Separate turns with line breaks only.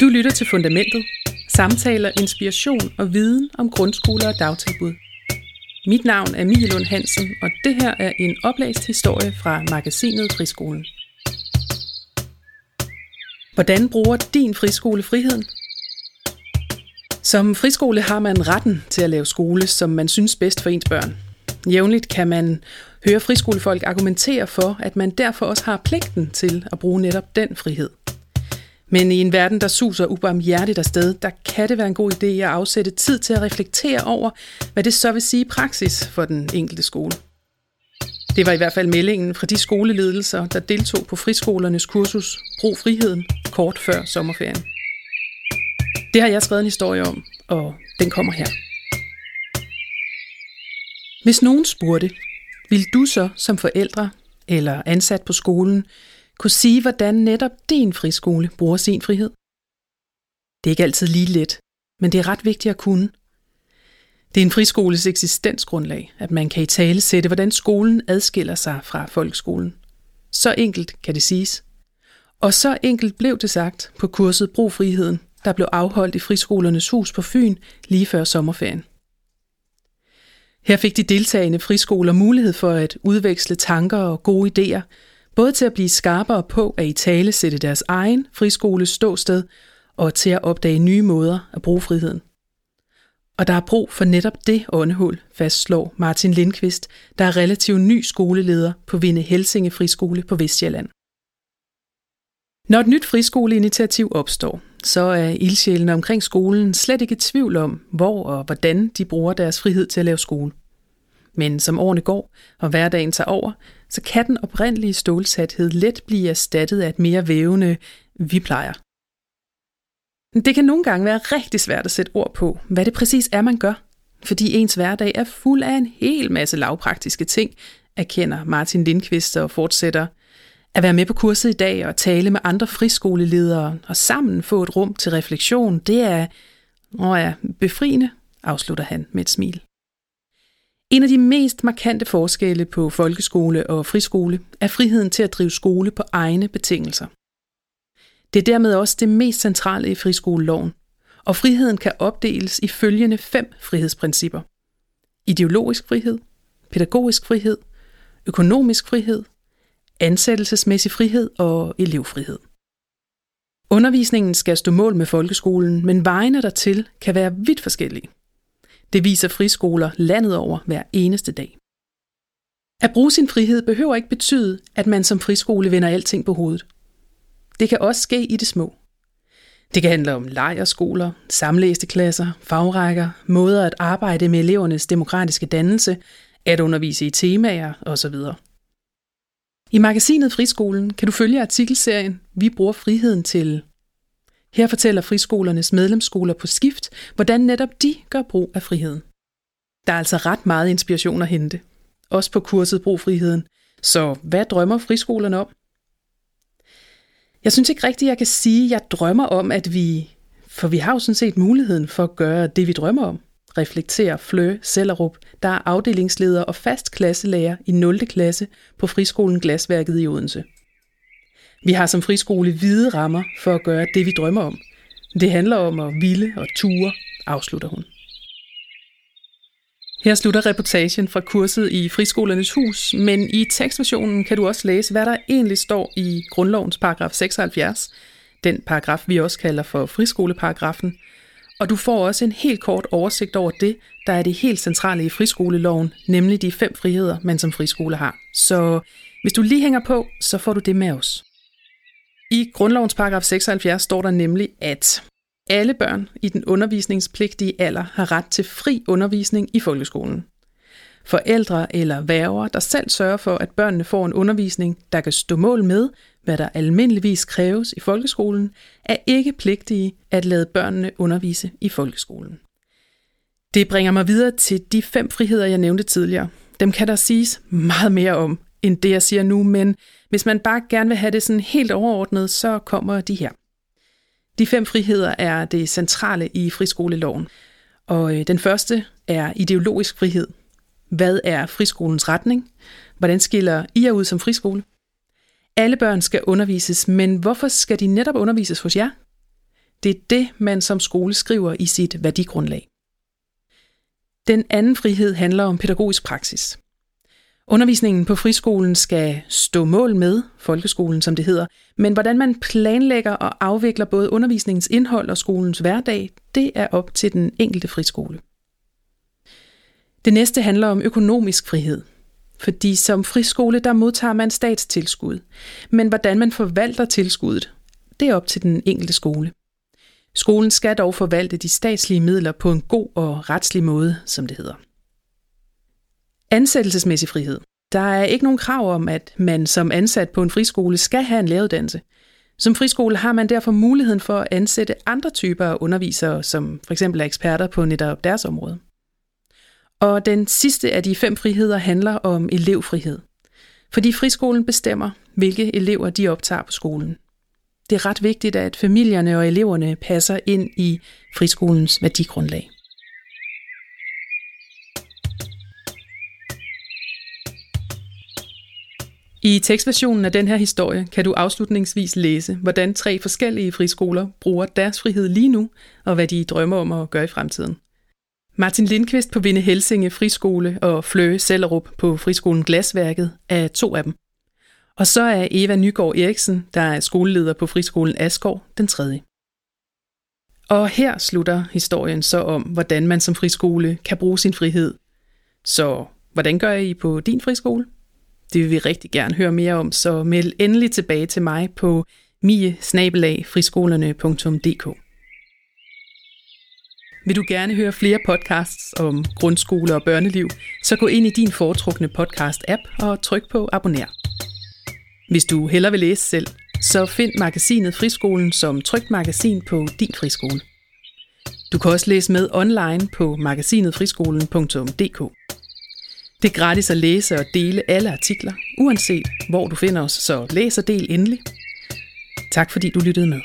Du lytter til Fundamentet. Samtaler, inspiration og viden om grundskoler og dagtilbud. Mit navn er Mie Lund Hansen, og det her er en oplæst historie fra magasinet Friskolen. Hvordan bruger din friskole friheden? Som friskole har man retten til at lave skole, som man synes bedst for ens børn. Jævnligt kan man høre friskolefolk argumentere for, at man derfor også har pligten til at bruge netop den frihed. Men i en verden, der suser ubarmhjertigt afsted, der kan det være en god idé at afsætte tid til at reflektere over, hvad det så vil sige i praksis for den enkelte skole. Det var i hvert fald meldingen fra de skoleledelser, der deltog på friskolernes kursus Brug friheden kort før sommerferien. Det har jeg skrevet en historie om, og den kommer her. Hvis nogen spurgte, vil du så som forældre eller ansat på skolen kunne sige, hvordan netop din friskole bruger sin frihed? Det er ikke altid lige let, men det er ret vigtigt at kunne. Det er en friskoles eksistensgrundlag, at man kan i tale sætte, hvordan skolen adskiller sig fra folkeskolen. Så enkelt kan det siges. Og så enkelt blev det sagt på kurset Brug Friheden, der blev afholdt i Friskolernes Hus på Fyn lige før sommerferien. Her fik de deltagende friskoler mulighed for at udveksle tanker og gode idéer, både til at blive skarpere på at i tale sætte deres egen friskoles ståsted, og til at opdage nye måder at bruge friheden. Og der er brug for netop det åndehul, fastslår Martin Lindqvist, der er relativt ny skoleleder på Vinde Helsinge Friskole på Vestjylland. Når et nyt friskoleinitiativ opstår, så er ildsjælene omkring skolen slet ikke i tvivl om, hvor og hvordan de bruger deres frihed til at lave skole. Men som årene går, og hverdagen tager over, så kan den oprindelige stålsathed let blive erstattet af et mere vævende vi plejer. Det kan nogle gange være rigtig svært at sætte ord på, hvad det præcis er, man gør, fordi ens hverdag er fuld af en hel masse lavpraktiske ting, erkender Martin Lindqvist og fortsætter. At være med på kurset i dag og tale med andre friskoleledere og sammen få et rum til refleksion, det er, åh ja, befriende, afslutter han med et smil. En af de mest markante forskelle på folkeskole og friskole er friheden til at drive skole på egne betingelser. Det er dermed også det mest centrale i friskoleloven, og friheden kan opdeles i følgende fem frihedsprincipper. Ideologisk frihed, pædagogisk frihed, økonomisk frihed, ansættelsesmæssig frihed og elevfrihed. Undervisningen skal stå mål med folkeskolen, men vejene dertil kan være vidt forskellige. Det viser friskoler landet over hver eneste dag. At bruge sin frihed behøver ikke betyde, at man som friskole vender alting på hovedet. Det kan også ske i det små. Det kan handle om lejerskoler, samlæste klasser, fagrækker, måder at arbejde med elevernes demokratiske dannelse, at undervise i temaer osv. I magasinet Friskolen kan du følge artikelserien Vi bruger friheden til her fortæller friskolernes medlemsskoler på skift, hvordan netop de gør brug af friheden. Der er altså ret meget inspiration at hente. Også på kurset Brug Friheden. Så hvad drømmer friskolerne om? Jeg synes ikke rigtigt, jeg kan sige, at jeg drømmer om, at vi... For vi har jo sådan set muligheden for at gøre det, vi drømmer om. Reflekterer Flø Sellerup, der er afdelingsleder og fast klasselærer i 0. klasse på friskolen Glasværket i Odense. Vi har som friskole hvide rammer for at gøre det, vi drømmer om. Det handler om at ville og ture, afslutter hun. Her slutter reportagen fra kurset i Friskolernes Hus, men i tekstversionen kan du også læse, hvad der egentlig står i grundlovens paragraf 76, den paragraf vi også kalder for friskoleparagrafen, og du får også en helt kort oversigt over det, der er det helt centrale i friskoleloven, nemlig de fem friheder, man som friskole har. Så hvis du lige hænger på, så får du det med os. I grundlovens paragraf 76 står der nemlig, at alle børn i den undervisningspligtige alder har ret til fri undervisning i folkeskolen. Forældre eller værger, der selv sørger for, at børnene får en undervisning, der kan stå mål med, hvad der almindeligvis kræves i folkeskolen, er ikke pligtige at lade børnene undervise i folkeskolen. Det bringer mig videre til de fem friheder, jeg nævnte tidligere. Dem kan der siges meget mere om, end det jeg siger nu, men hvis man bare gerne vil have det sådan helt overordnet, så kommer de her. De fem friheder er det centrale i friskoleloven. Og øh, den første er ideologisk frihed. Hvad er friskolens retning? Hvordan skiller I jer ud som friskole? Alle børn skal undervises, men hvorfor skal de netop undervises hos jer? Det er det, man som skole skriver i sit værdigrundlag. Den anden frihed handler om pædagogisk praksis. Undervisningen på friskolen skal stå mål med folkeskolen, som det hedder, men hvordan man planlægger og afvikler både undervisningens indhold og skolens hverdag, det er op til den enkelte friskole. Det næste handler om økonomisk frihed. Fordi som friskole, der modtager man statstilskud. Men hvordan man forvalter tilskuddet, det er op til den enkelte skole. Skolen skal dog forvalte de statslige midler på en god og retslig måde, som det hedder. Ansættelsesmæssig frihed. Der er ikke nogen krav om, at man som ansat på en friskole skal have en læreruddannelse. Som friskole har man derfor muligheden for at ansætte andre typer af undervisere, som f.eks. er eksperter på netop deres område. Og den sidste af de fem friheder handler om elevfrihed. Fordi friskolen bestemmer, hvilke elever de optager på skolen. Det er ret vigtigt, at familierne og eleverne passer ind i friskolens værdigrundlag. I tekstversionen af den her historie kan du afslutningsvis læse, hvordan tre forskellige friskoler bruger deres frihed lige nu, og hvad de drømmer om at gøre i fremtiden. Martin Lindqvist på Vinde Helsinge Friskole og Flø Sellerup på Friskolen Glasværket er to af dem. Og så er Eva Nygaard Eriksen, der er skoleleder på Friskolen Askov, den tredje. Og her slutter historien så om, hvordan man som friskole kan bruge sin frihed. Så hvordan gør I på din friskole? Det vil vi rigtig gerne høre mere om, så meld endelig tilbage til mig på mie Vil du gerne høre flere podcasts om grundskole og børneliv, så gå ind i din foretrukne podcast-app og tryk på abonner. Hvis du hellere vil læse selv, så find magasinet Friskolen som trygt magasin på din friskole. Du kan også læse med online på magasinetfriskolen.dk. Det er gratis at læse og dele alle artikler, uanset hvor du finder os, så læs og del endelig. Tak fordi du lyttede med.